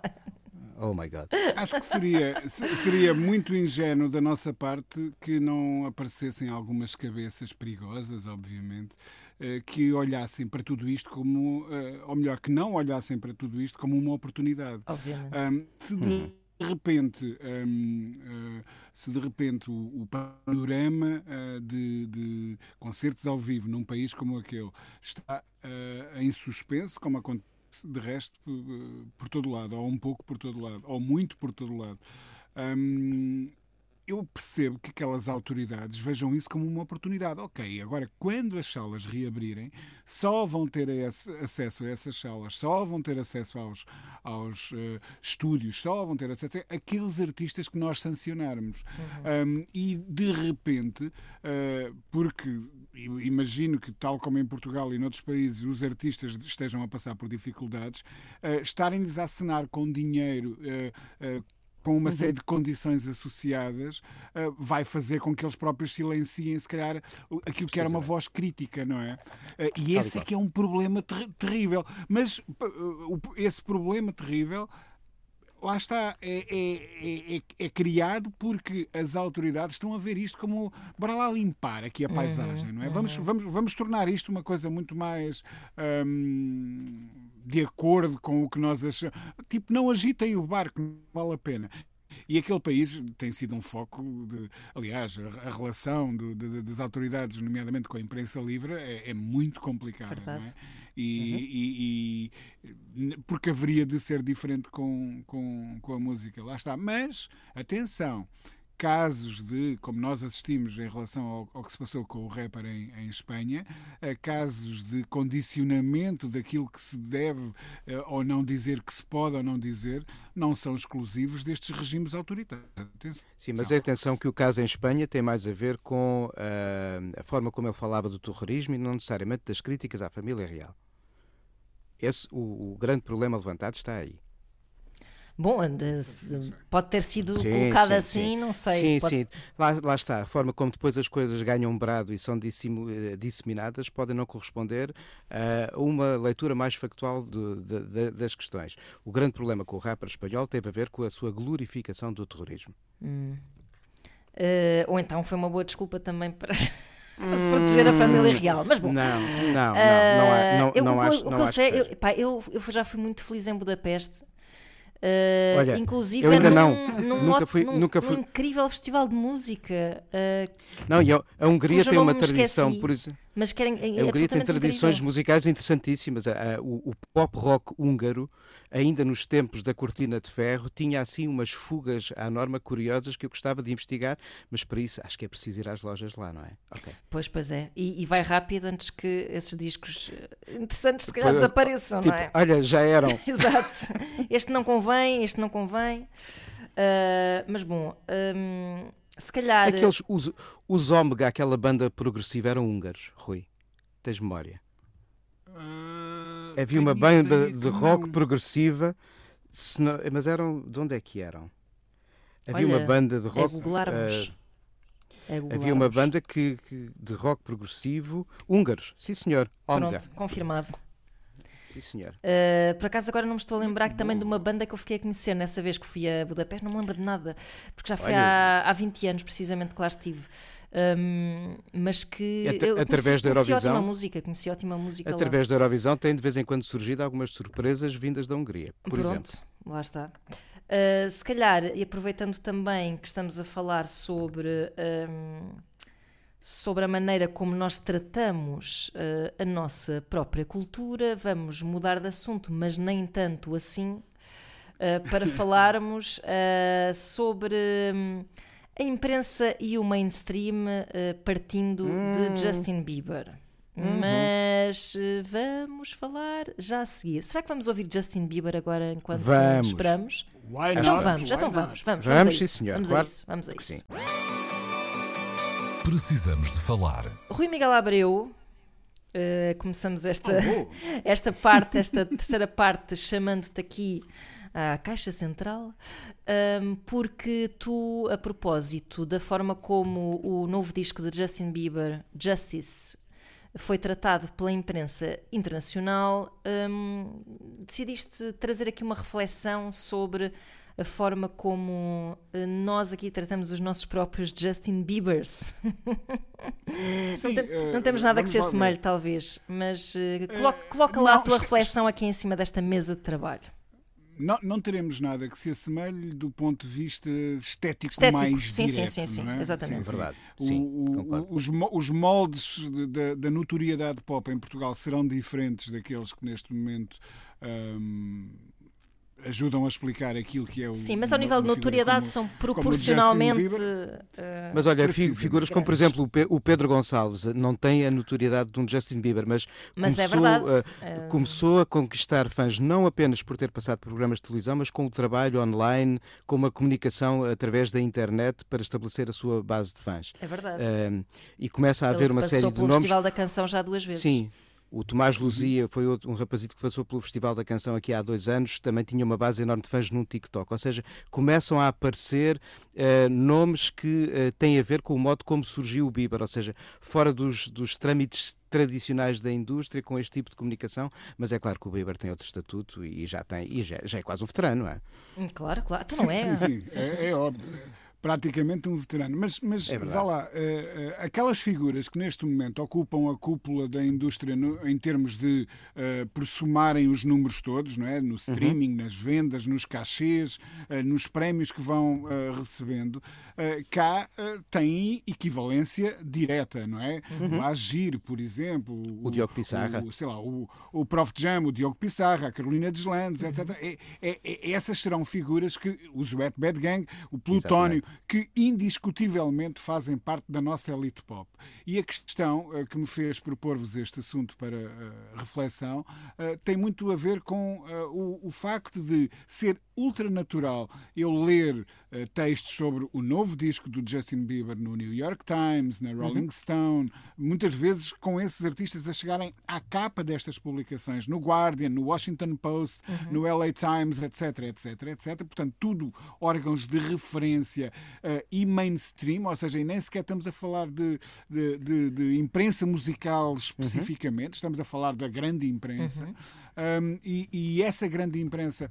Oh my God. Acho que seria, seria muito ingênuo da nossa parte que não aparecessem algumas cabeças perigosas, obviamente, eh, que olhassem para tudo isto como, eh, ou melhor, que não olhassem para tudo isto como uma oportunidade. Obviamente. Um, se de uhum. repente, um, uh, eh, se de repente o, o panorama uh, de, de, concertos ao vivo num país como aquele está uh, em suspenso, como aconteceu de resto por todo lado, ou um pouco por todo lado, ou muito por todo lado. Hum, eu percebo que aquelas autoridades vejam isso como uma oportunidade. Ok, agora quando as salas reabrirem, só vão ter esse, acesso a essas salas, só vão ter acesso aos, aos uh, estúdios, só vão ter acesso a aqueles artistas que nós sancionarmos. Uhum. Um, e de repente, uh, porque imagino que, tal como em Portugal e noutros países, os artistas estejam a passar por dificuldades, uh, estarem-lhes a acenar com dinheiro com uma uhum. série de condições associadas, uh, vai fazer com que eles próprios silenciem, se calhar, aquilo que era uma voz crítica, não é? Uh, e esse é que é um problema ter terrível. Mas uh, esse problema terrível lá está, é, é, é, é, criado porque as autoridades estão a ver isto como para lá limpar aqui a uhum, paisagem, uhum, não é? Uhum. Vamos, vamos, vamos tornar isto uma coisa muito mais hum, de acordo com o que nós achamos. Tipo, não agitem o barco, não vale a pena. E aquele país tem sido um foco, de, aliás, a, relação de, de, das autoridades, nomeadamente com a imprensa livre, é, é muito complicada. Não é? E, uhum. e, e, porque haveria de ser diferente com, com, com a música, lá está. Mas, atenção, casos de, como nós assistimos em relação ao, ao que se passou com o rapper em, em Espanha, uh, casos de condicionamento daquilo que se deve uh, ou não dizer, que se pode ou não dizer, não são exclusivos destes regimes autoritários. Atenção. Sim, mas atenção que o caso em Espanha tem mais a ver com a forma como ele falava do terrorismo e não necessariamente das críticas à família real. Esse, o, o grande problema levantado está aí. Bom, pode ter sido sim, colocado sim, assim, sim. não sei. Sim, pode... sim. Lá, lá, está. A forma como depois as coisas ganham brado e são eh, disseminadas pode não corresponder a uma leitura mais factual de, de, de, das questões. O grande problema com o rapper espanhol teve a ver com a sua glorificação do terrorismo. Hum. Uh, ou então foi uma boa desculpa também para. para se proteger a família real. Mas bom. Não, não, não, não, há, não, eu, não acho. O que eu sei, eu, pá, eu, eu já fui muito feliz em Budapeste. Uh, Olha, inclusive eu ainda num, não. Num, nunca fui, num, nunca fui... incrível festival de música. Uh, não, e a, Hungria tem uma tradição, esqueci, por isso. Mas querem, é a Hungria tem tradições incrível. musicais interessantíssimas. O, o pop rock húngaro ainda nos tempos da cortina de ferro, tinha assim umas fugas à norma curiosas que eu gostava de investigar, mas para isso acho que é preciso ir às lojas lá, não é? Okay. Pois, pois é. E, e vai rápido antes que esses discos eh, interessantes se calhar desapareçam, tipo, não é? Olha, já eram. Exato. Este não convém, este não convém. Uh, mas bom. Um, se calhar. Aqueles, os, os Omega, aquela banda progressiva, eram húngaros, Rui. Tens memória? Uh, Havia uma banda de rock não. progressiva, não, mas eram. De onde é que eram? Havia Olha, uma banda de rock. É uh, havia uma banda que, que, de rock progressivo, húngaros, sim senhor. Omega. Pronto, confirmado. Sim, senhor. Uh, por acaso agora não me estou a lembrar que também de uma banda que eu fiquei a conhecer nessa vez que fui a Budapeste, não me lembro de nada, porque já foi há, há 20 anos precisamente que lá estive. Um, mas que at eu através conheci, da Eurovisão, conheci ótima música, conheci ótima música através lá. da Eurovisão tem de vez em quando surgido algumas surpresas vindas da Hungria, por Pronto, exemplo. lá está. Uh, se calhar, e aproveitando também que estamos a falar sobre um, sobre a maneira como nós tratamos uh, a nossa própria cultura, vamos mudar de assunto, mas nem tanto assim, uh, para falarmos sobre um, a imprensa e o mainstream uh, partindo hum. de Justin Bieber. Uhum. Mas uh, vamos falar já a seguir. Será que vamos ouvir Justin Bieber agora enquanto vamos. esperamos? Why então not? vamos, Why então not? vamos, vamos, vamos, vamos, sim, senhor. Vamos claro. a isso, vamos a isso. Sim. Precisamos de falar. Rui Miguel Abreu, uh, começamos esta, oh, esta parte, esta terceira parte, chamando-te aqui à Caixa Central, um, porque tu, a propósito da forma como o novo disco de Justin Bieber, Justice, foi tratado pela imprensa internacional, um, decidiste trazer aqui uma reflexão sobre a forma como eh, nós aqui tratamos os nossos próprios Justin Biebers. Sim, não, tem, uh, não, temos nada que se assemelhe, talvez, mas uh, coloca, coloca lá não, a tua reflexão aqui em cima desta mesa de trabalho. Não, não teremos nada que se assemelhe do ponto de vista estético, estético. mais sim, direto. Sim, sim, sim, é? exatamente. Sim, verdade. Sim, o, o, os, os moldes da, da, notoriedade pop em Portugal serão diferentes daqueles que neste momento hum, ajudam a explicar aquilo que é o. Sim, mas ao nível de notoriedade como, são proporcionalmente. Uh, mas olha, figuras como, por exemplo, o Pedro Gonçalves não tem a notoriedade de um Justin Bieber, mas, mas começou, é verdade. Uh, começou a conquistar fãs não apenas por ter passado por programas de televisão, mas com o trabalho online, com uma comunicação através da internet para estabelecer a sua base de fãs. É verdade. Uh, e começa a haver Ele uma série de nomes. pelo Festival da Canção já duas vezes. Sim. O Tomás Luzia foi outro, um rapazito que passou pelo Festival da Canção aqui há dois anos, também tinha uma base enorme de fãs no TikTok. Ou seja, começam a aparecer uh, nomes que uh, têm a ver com o modo como surgiu o Bieber, ou seja, fora dos, dos trâmites tradicionais da indústria com este tipo de comunicação, mas é claro que o Bieber tem outro estatuto e já tem e já, já é quase um veterano, não é? Hum, claro, claro. Tu não é? Sim, sim, sim, é, é óbvio praticamente um veterano. Mas, mas é vá lá, uh, uh, aquelas figuras que neste momento ocupam a cúpula da indústria no, em termos de uh, pressumarem os números todos, não é? no streaming, uhum. nas vendas, nos cachês, nos prémios que vão recebendo, cá têm equivalência direta, não é? Uhum. O Agir, por exemplo, o, o Diogo Pissarra, o, sei lá, o, o Prof. Jam, o Diogo Pissarra, a Carolina Deslandes, uhum. etc. É, é, é, essas serão figuras que os Wet Bad Gang, o Plutónio, que indiscutivelmente fazem parte da nossa elite pop. E a questão uh, que me fez propor-vos este assunto para uh, reflexão uh, tem muito a ver com o, o facto de ser ultranatural eu ler textos sobre o novo disco do Justin Bieber no New York Times, na Rolling uhum. Stone, muitas vezes com esses artistas a chegarem à capa destas publicações, no Guardian, no Washington Post, uhum. no LA Times, etc, etc, etc. Portanto, tudo órgãos de referência uh, e mainstream, ou seja, nem sequer estamos a falar de, de, de, de imprensa musical uhum. especificamente, uhum. estamos a falar da grande imprensa. Uhum. Um, e, e, essa grande imprensa,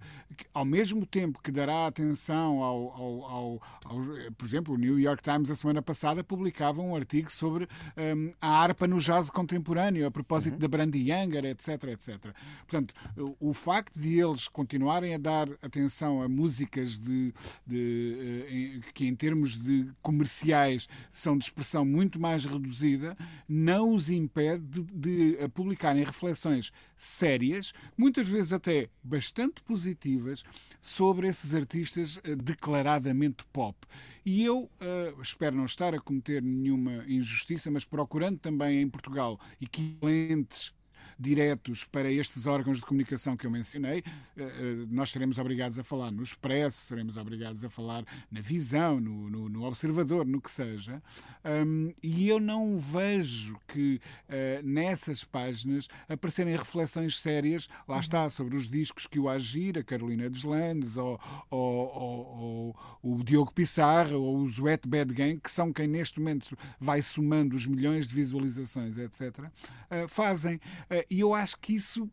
ao mesmo tempo que dará atenção ao, ao, ao, ao, Por exemplo, o New York Times, a semana passada, publicava um artigo sobre um, a harpa no jazz contemporâneo, a propósito uhum. da Brandy Younger, etc, etc. Portanto, o, facto de eles continuarem a dar atenção a músicas de, de, em, que, em termos de comerciais, são de expressão muito mais reduzida, não os impede de, de publicarem reflexões sérias, muitas vezes até bastante positivas, sobre esses artistas eh, declaradamente pop. E eu uh, espero não estar a cometer nenhuma injustiça, mas procurando também em Portugal equivalentes diretos para estes órgãos de comunicação que eu mencionei, eh, eh, nós seremos obrigados a falar no Expresso, seremos obrigados a falar na Visão, no, no, no Observador, no que seja, um, e eu não vejo que uh, nessas páginas aparecerem reflexões sérias, lá uhum. está, sobre os discos que o Agir, a Carolina Deslandes, ou, ou, ou, ou o Diogo Pissarra, ou os Wet Bad Gang, que são quem neste momento vai somando os milhões de visualizações, etc., uh, fazem. Uh, e eu acho que isso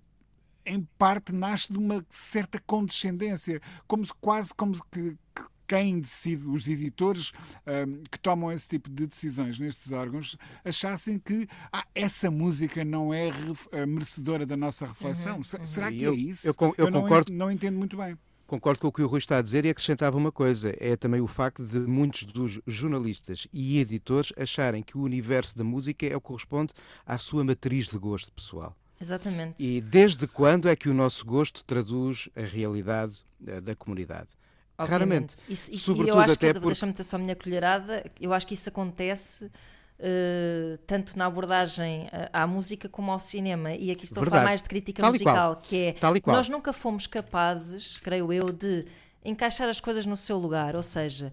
em parte nasce de uma certa condescendência, como se, quase como que, que quem decide, os editores um, que tomam esse tipo de decisões nestes órgãos, achassem que ah, essa música não é merecedora da nossa reflexão. Uhum, uhum. Será que é eu, é isso? Eu, eu, eu concordo. Não, não entendo muito bem. Concordo com o que o Rui está a dizer e acrescentava uma coisa: é também o facto de muitos dos jornalistas e editores acharem que o universo da música é o que corresponde à sua matriz de gosto pessoal. Exatamente. E desde quando é que o nosso gosto traduz a realidade uh, da comunidade? Obviamente. Raramente. Isso, isso, Sobretudo eu acho até que, por... deixa-me ter só a minha colherada, eu acho que isso acontece uh, tanto na abordagem uh, à música como ao cinema. E aqui estou Verdade. a falar mais de crítica Tal musical, que é nós nunca fomos capazes, creio eu, de encaixar as coisas no seu lugar, ou seja,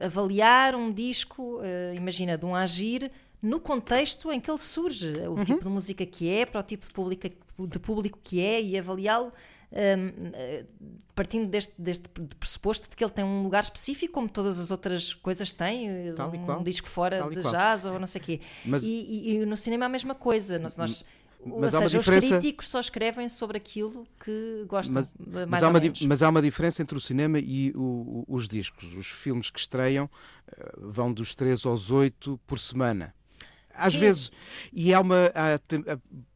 avaliar um disco, imagina, de um agir no contexto em que ele surge, o uhum. tipo de música que é, para o tipo de público, de público que é e avaliá-lo um, eh, partindo deste, deste pressuposto de que ele tem um lugar específico, como todas as outras coisas têm, Tal um disco fora Tal de jazz ou não sei o quê. Mas... E, e, no cinema a mesma coisa. Nós, nós ou seja, diferença... os críticos só escrevem sobre aquilo que gostam mas, mais mas há uma, Mas há uma diferença entre o cinema e o, o, os discos. Os filmes que estreiam eh, vão dos 3 aos 8 por semana. Às Sim. vezes, e há uma, há,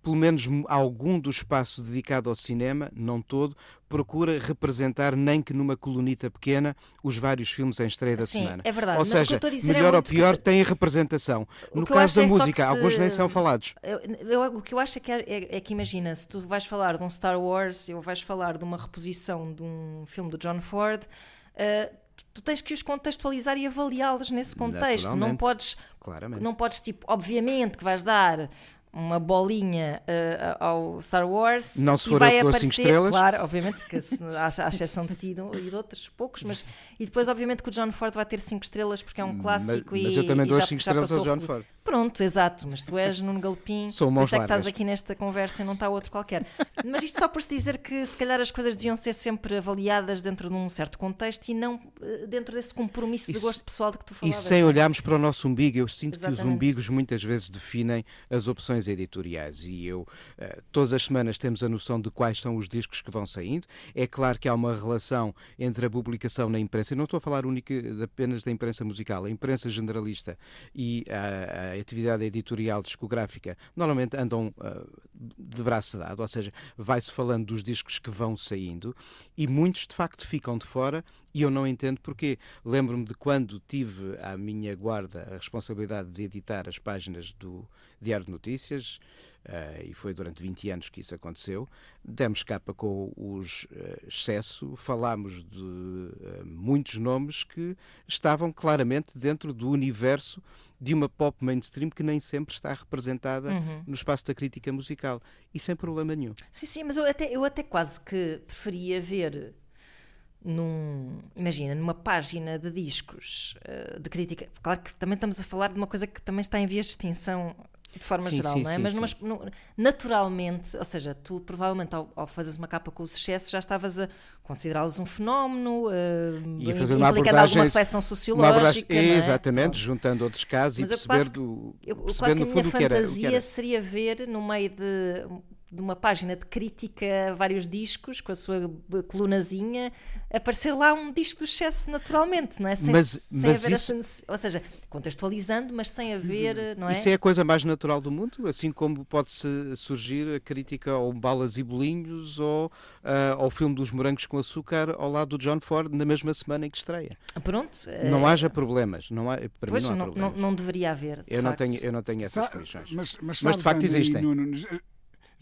pelo menos algum do espaço dedicado ao cinema, não todo, procura representar, nem que numa colunita pequena, os vários filmes em estreia da Sim, semana. É verdade. Ou seja, é melhor é ou pior, se... tem representação. O no caso da é música, se... alguns nem são falados. Eu, eu, o que eu acho é que, é, é, é, que, imagina, se tu vais falar de um Star Wars ou vais falar de uma reposição de um filme do John Ford. Uh, tu tens que os contextualizar e avaliá-los nesse contexto. Não podes, Claramente. não podes, tipo, obviamente que vais dar uma bolinha uh, ao Star Wars não se e vai aparecer, estrelas. claro, obviamente que à, exceção de ti e de outros poucos, mas e depois obviamente que o John Ford vai ter 5 estrelas porque é um clássico mas, e mas eu também dou 5 estrelas ao John Ford. Pronto, exato, mas tu és Nuno Galopim, Sou por isso é que estás aqui nesta conversa e não está outro qualquer. Mas isto só por se dizer que se calhar as coisas deviam ser sempre avaliadas dentro de um certo contexto e não uh, dentro desse compromisso de gosto pessoal de que tu falavas. E sem olharmos para o nosso umbigo, eu sinto Exatamente. que os umbigos muitas vezes definem as opções editoriais e eu, uh, todas as semanas temos a noção de quais são os discos que vão saindo. É claro que há uma relação entre a publicação na imprensa, eu não estou a falar única, apenas da imprensa musical, a imprensa generalista e a, a atividade editorial discográfica normalmente andam uh, de braço dado, ou seja, vai-se falando dos discos que vão saindo e muitos de facto ficam de fora e eu não entendo porquê. Lembro-me de quando tive à minha guarda a responsabilidade de editar as páginas do Diário de Notícias, Uh, e foi durante 20 anos que isso aconteceu. Demos capa com os uh, excesso, falámos de uh, muitos nomes que estavam claramente dentro do universo de uma pop mainstream que nem sempre está representada uhum. no espaço da crítica musical. E sem problema nenhum. Sim, sim, mas eu até, eu até quase que preferia ver num, imagina, numa página de discos de crítica. Claro que também estamos a falar de uma coisa que também está em vias de extinção de forma sim, geral, sim, não é? Sim, Mas numa, naturalmente, ou seja, tu provavelmente ao, ao fazeres uma capa com o sucesso já estavas a considerá-los um fenómeno, uh, e a fazer uma implicando alguma reflexão sociológica. É? Exatamente, juntando outros casos Mas e perceber quase, do. Eu, quase que a minha fantasia seria ver no meio de de uma página de crítica a vários discos, com a sua colunazinha, aparecer lá um disco do excesso naturalmente, não é? Sem, mas, sem mas haver isso... essa, ou seja, contextualizando, mas sem haver, não é? Isso é a coisa mais natural do mundo, assim como pode-se surgir a crítica ao Balas e Bolinhos ou uh, ao filme dos Morangos com Açúcar ao lado do John Ford na mesma semana em que estreia. Pronto. Não é... haja problemas, não há, para pois, mim não há não, problemas. Não, não deveria haver, eu facto. não tenho Eu não tenho essas condições. Mas, mas, mas de facto existem. Nuno,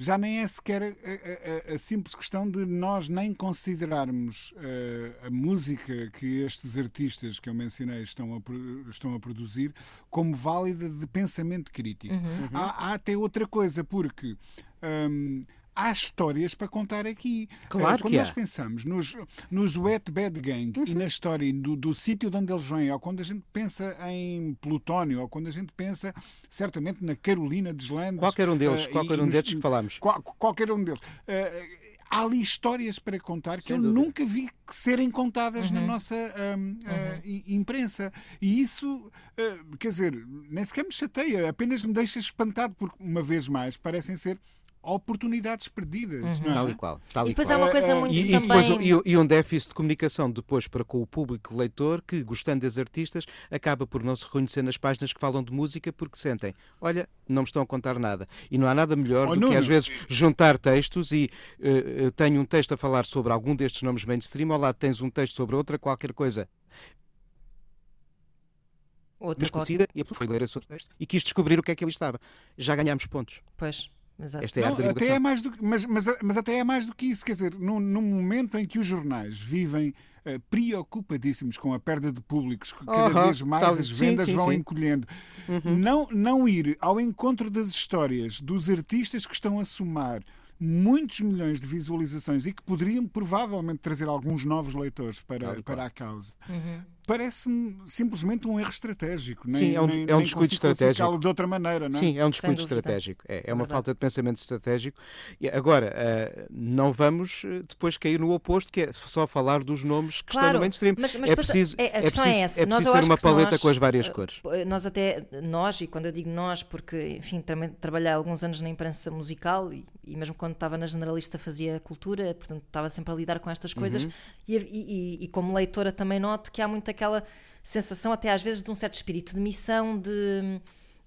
já nem é sequer a, a, a, simples questão de nós nem considerarmos uh, a música que estes artistas que eu mencionei estão a, estão a produzir como válida de pensamento crítico. Uhum. Há, há, até outra coisa, porque. Um, há histórias para contar aqui. Claro quando que nós há. pensamos nos, nos Wet Bad Gang uhum. e na história do, do sítio de onde eles vêm, ou quando a gente pensa em Plutónio, ou quando a gente pensa certamente na Carolina de Landes. Qualquer um deles, uh, qualquer e, um deles que falamos. Qual, qualquer um deles. Uh, há ali histórias para contar Sem que eu dúvida. nunca vi serem contadas uhum. na nossa um, uhum. uh, imprensa. E isso, uh, quer dizer, nem sequer me chateia, apenas me deixa espantado, porque, uma vez mais, parecem ser oportunidades perdidas. Uhum. Não é? Tal e qual. Tal e depois há uma coisa muito e, também... E, depois, e, um déficit de comunicação depois para com o público leitor que, gostando das artistas, acaba por não se reconhecer nas páginas que falam de música porque sentem, olha, não me estão a contar nada. E não há nada melhor oh, do não, que, às vezes, juntar textos e uh, tenho um texto a falar sobre algum destes nomes mainstream, ao lado tens um texto sobre outra qualquer coisa outra desconhecida, qualquer... e a pessoa foi ler esse texto e quis descobrir o que é que ele estava. Já ganhámos pontos. Pois. Exato. Esta é não, até é mais do que, mas, mas, mas até é mais do que isso, quer dizer, num, num momento em que os jornais vivem uh, preocupadíssimos com a perda de públicos, que cada uh -huh, vez mais as vendas sim, sim, vão sim. encolhendo, uhum. não, não ir ao encontro das histórias dos artistas que estão a somar muitos milhões de visualizações e que poderiam provavelmente trazer alguns novos leitores para, para a causa. Uhum parece-me simplesmente um erro estratégico. Nem, Sim, é um, nem, é um descuido estratégico. de outra maneira, não é? Sim, é um descuido estratégico. É, é uma Verdade. falta de pensamento estratégico. E agora, uh, não vamos eh, depois cair no oposto, que é só falar dos nomes que claro, estão no mainstream. Mas, mas é preciso, é, a é questão preciso, é essa. É preciso ter uma paleta nós, com as várias uh, cores. Nós até, nós, e quando eu digo nós, porque, enfim, também trabalhei alguns anos na imprensa musical e, e mesmo quando estava na generalista fazia cultura, portanto estava sempre a lidar com estas coisas uhum. e, e, e como leitora também noto que há muito aquela sensação, até às vezes, de um certo espírito de missão, de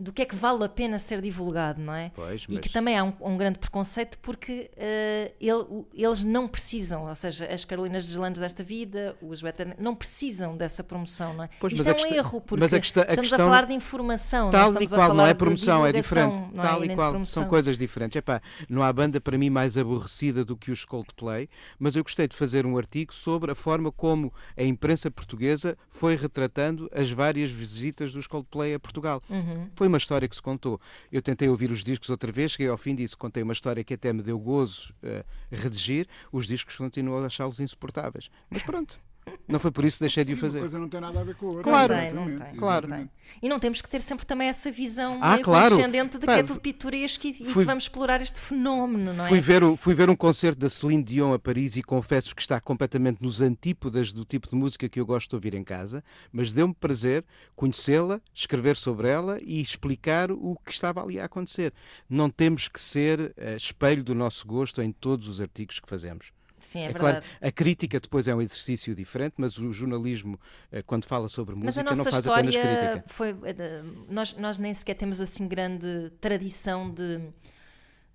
do que é que vale a pena ser divulgado, não é? Pois, mas... E que também há um, um grande preconceito porque uh, ele, eles não precisam, ou seja, as Carolinas Deslandes desta vida, os Better, não precisam dessa promoção, não é? Pois, Isto é um questão, erro, porque questão, estamos a falar de informação, tal não e qual, não é promoção, é diferente. É? Tal e qual, são coisas diferentes. Epá, não há banda para mim mais aborrecida do que os Coldplay, mas eu gostei de fazer um artigo sobre a forma como a imprensa portuguesa foi retratando as várias visitas dos Coldplay a Portugal. Uhum. Foi uma história que se contou. Eu tentei ouvir os discos outra vez, cheguei ao fim disso, contei uma história que até me deu gozo uh, redigir. Os discos continuam a achá-los insuportáveis. Mas pronto. Não foi por isso que deixei de o fazer. Uma coisa não tem nada a ver com a outra. Claro, não tem, não tem. claro. Não tem. E não temos que ter sempre também essa visão ah, meio claro. de que é tudo pitoresco e, fui, que vamos explorar este fenómeno, não é? Fui ver, o, fui ver um concerto da Celine Dion a Paris e confesso que está completamente nos antípodas do tipo de música que eu gosto de ouvir em casa, mas deu-me prazer conhecê-la, escrever sobre ela e explicar o que estava ali a acontecer. Não temos que ser uh, espelho do nosso gosto em todos os artigos que fazemos. Sim, é, é verdade. Claro, a crítica depois é um exercício diferente, mas o jornalismo, eh, quando fala sobre música, não faz apenas crítica. Foi, nós, nós nem sequer temos assim grande tradição de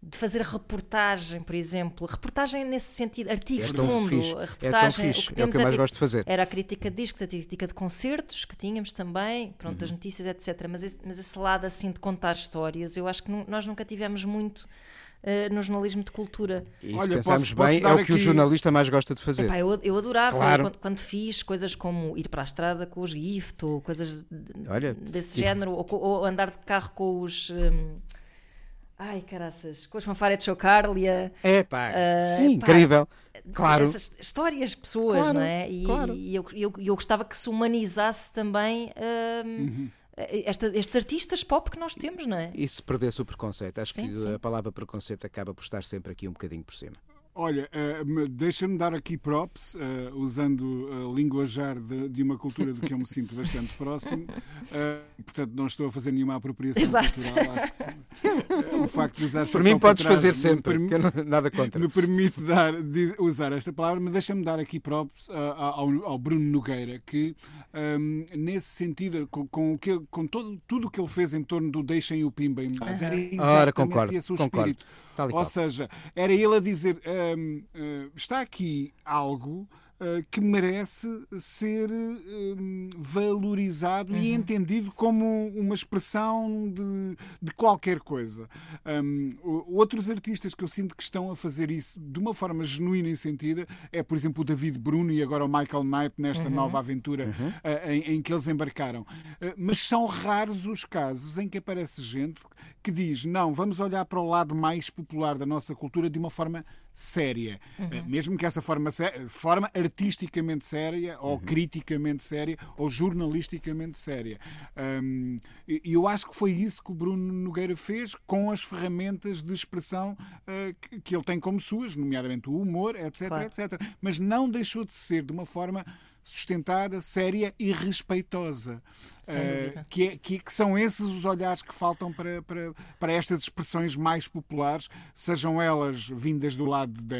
de fazer reportagem, por exemplo. Reportagem nesse sentido, artigos É de fundo. fixe, A é reportagem, fixe, o que é o temos que eu mais tipo- gosto de fazer. Era a crítica de discos, a crítica de concertos que tínhamos também, pronto, Uhum. as notícias, etc. Mas esse, mas esse lado assim de contar histórias, eu acho que nós nunca tivemos muito eh, no jornalismo de cultura. E Olha, se pensarmos posso- posso bem, é o que o aqui- jornalista mais gosta de fazer. Epá, eu, eu adorava Claro. quando, quando fiz coisas como ir para a estrada com os GIFT ou coisas de- Olha, desse tive- género, ou, ou andar de carro com os. hum, ai, caraças, com os fanfares de Chocarlia. É pá, Ah, sim, pá, incrível. Claro. Essas histórias de pessoas, Claro, não é? E, claro. e eu, eu, eu gostava que se humanizasse também Uhum. Esta- estes artistas pop que nós temos, não é? E se perdesse o preconceito? Acho Sim, que sim. a palavra preconceito acaba por estar sempre aqui um bocadinho por cima. Olha, me- deixa-me dar aqui props, eh, usando a linguajar de, de uma cultura de que eu me sinto bastante próximo. Eh, portanto, não estou a fazer nenhuma apropriação Exato. cultural. Acho que, o facto de usar Por mim podes trás fazer me sempre, permi- que eu não- nada contra. me permite dar, de- usar esta palavra, mas deixa-me dar aqui props ao, ao Bruno Nogueira, que ahm, nesse sentido, com, com, o que com todo, tudo o que ele fez em torno do Deixem o Pimba em paz, era exatamente Ora, concordo, esse o concordo. espírito. Ou seja, era ele a dizer: ah, está aqui algo ah, que merece ser valorizado e entendido como uma expressão de, de qualquer coisa. O- outros artistas que eu sinto que estão a fazer isso de uma forma genuína e sentida é, por exemplo, o David Bruno e agora o Michael Knight nesta nova aventura ah, em, em que eles embarcaram. Mas são raros os casos em que aparece gente que diz: não, vamos olhar para o lado mais popular da nossa cultura de uma forma séria. Eh, Mesmo que essa forma, forma artisticamente séria, ou criticamente séria, ou jornalisticamente séria. Hum, e eu acho que foi isso que o Bruno Nogueira fez com as ferramentas de expressão que, que ele tem como suas, nomeadamente o humor, etc, Claro. etc. Mas não deixou de ser de uma forma sustentada, séria e respeitosa. Dúvida. que, é- que- que são esses os olhares que faltam para, para, para estas expressões mais populares, sejam elas vindas do lado da.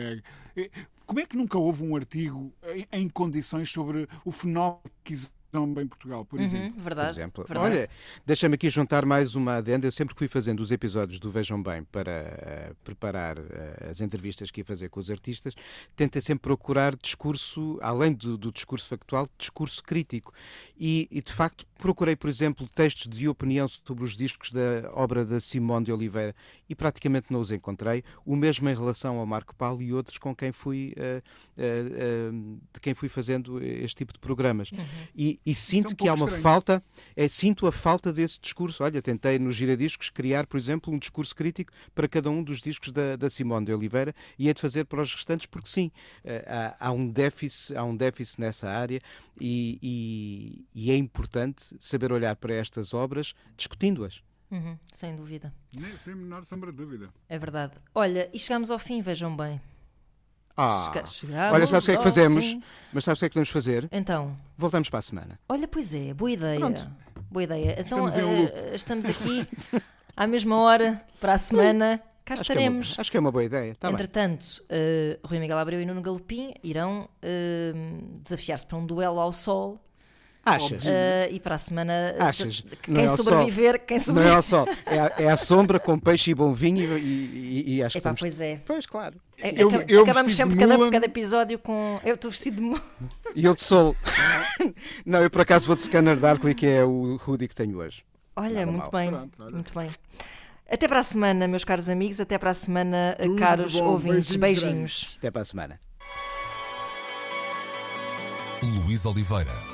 Eh, Como é que nunca houve um artigo em, em condições sobre o fenómeno que existe em Portugal, por Uhum, exemplo? por verdade. exemplo. verdade. Olha, deixa-me aqui juntar mais uma adenda. Eu sempre que fui fazendo os episódios do Vejam Bem para eh, preparar eh, as entrevistas que ia fazer com os artistas, tentei sempre procurar discurso, além do, do discurso factual, discurso crítico. E, e, de facto, procurei, por exemplo, textos de opinião sobre os discos da obra da Simone de Oliveira e praticamente não os encontrei. O mesmo em relação ao Marco Paulo e outros com quem fui, eh, de quem fui fazendo este tipo de programas. E, e sinto um que há uma estranho. falta, é, sinto a falta desse discurso. Olha, tentei nos giradiscos criar, por exemplo, um discurso crítico para cada um dos discos da, da Simone de Oliveira e hei de fazer para os restantes, porque sim, eh, há, há um déficit, há um déficit nessa área e, e- e é importante saber olhar para estas obras discutindo-as. Uhum, sem dúvida. Nem, sem a menor sombra de dúvida. É verdade. Olha, e chegamos ao fim, vejam bem. Ah, Chega- olha, sabes o que é que fazemos? fim. Mas sabes o que é que podemos fazer? Então, Voltamos para a semana. olha, pois é, boa ideia. Pronto. Boa ideia. Então, Estamos loop. estamos aqui à mesma hora, para a semana. Cá Acho que, é uma, estaremos. acho que é uma boa ideia. Tá. Entretanto, eh, Rui Miguel Abreu e Nuno Galopim irão eh, desafiar-se para um duelo ao sol. Achas? eh, e para a semana, se- Achas? Não quem é sol. sobreviver, quem Não é sobreviver. sol, é a, é a sombra com peixe e bom vinho e, e- e acho que Epá, estamos... pois é. Pois, claro. É, Eu- acab- eu acabamos sempre cada, cada episódio com. Eu estou vestido de mula. E eu de sol. Não, eu por acaso vou de Scanner Darkly, que é o hoodie que tenho hoje. Olha, Nada muito mal. bem. Pronto, olha. Muito bem. Até para a semana, meus caros amigos. Até para a semana, Tudo de caros bom. ouvintes. Beijinhos Beijinhos. Até para a semana. Luís Oliveira,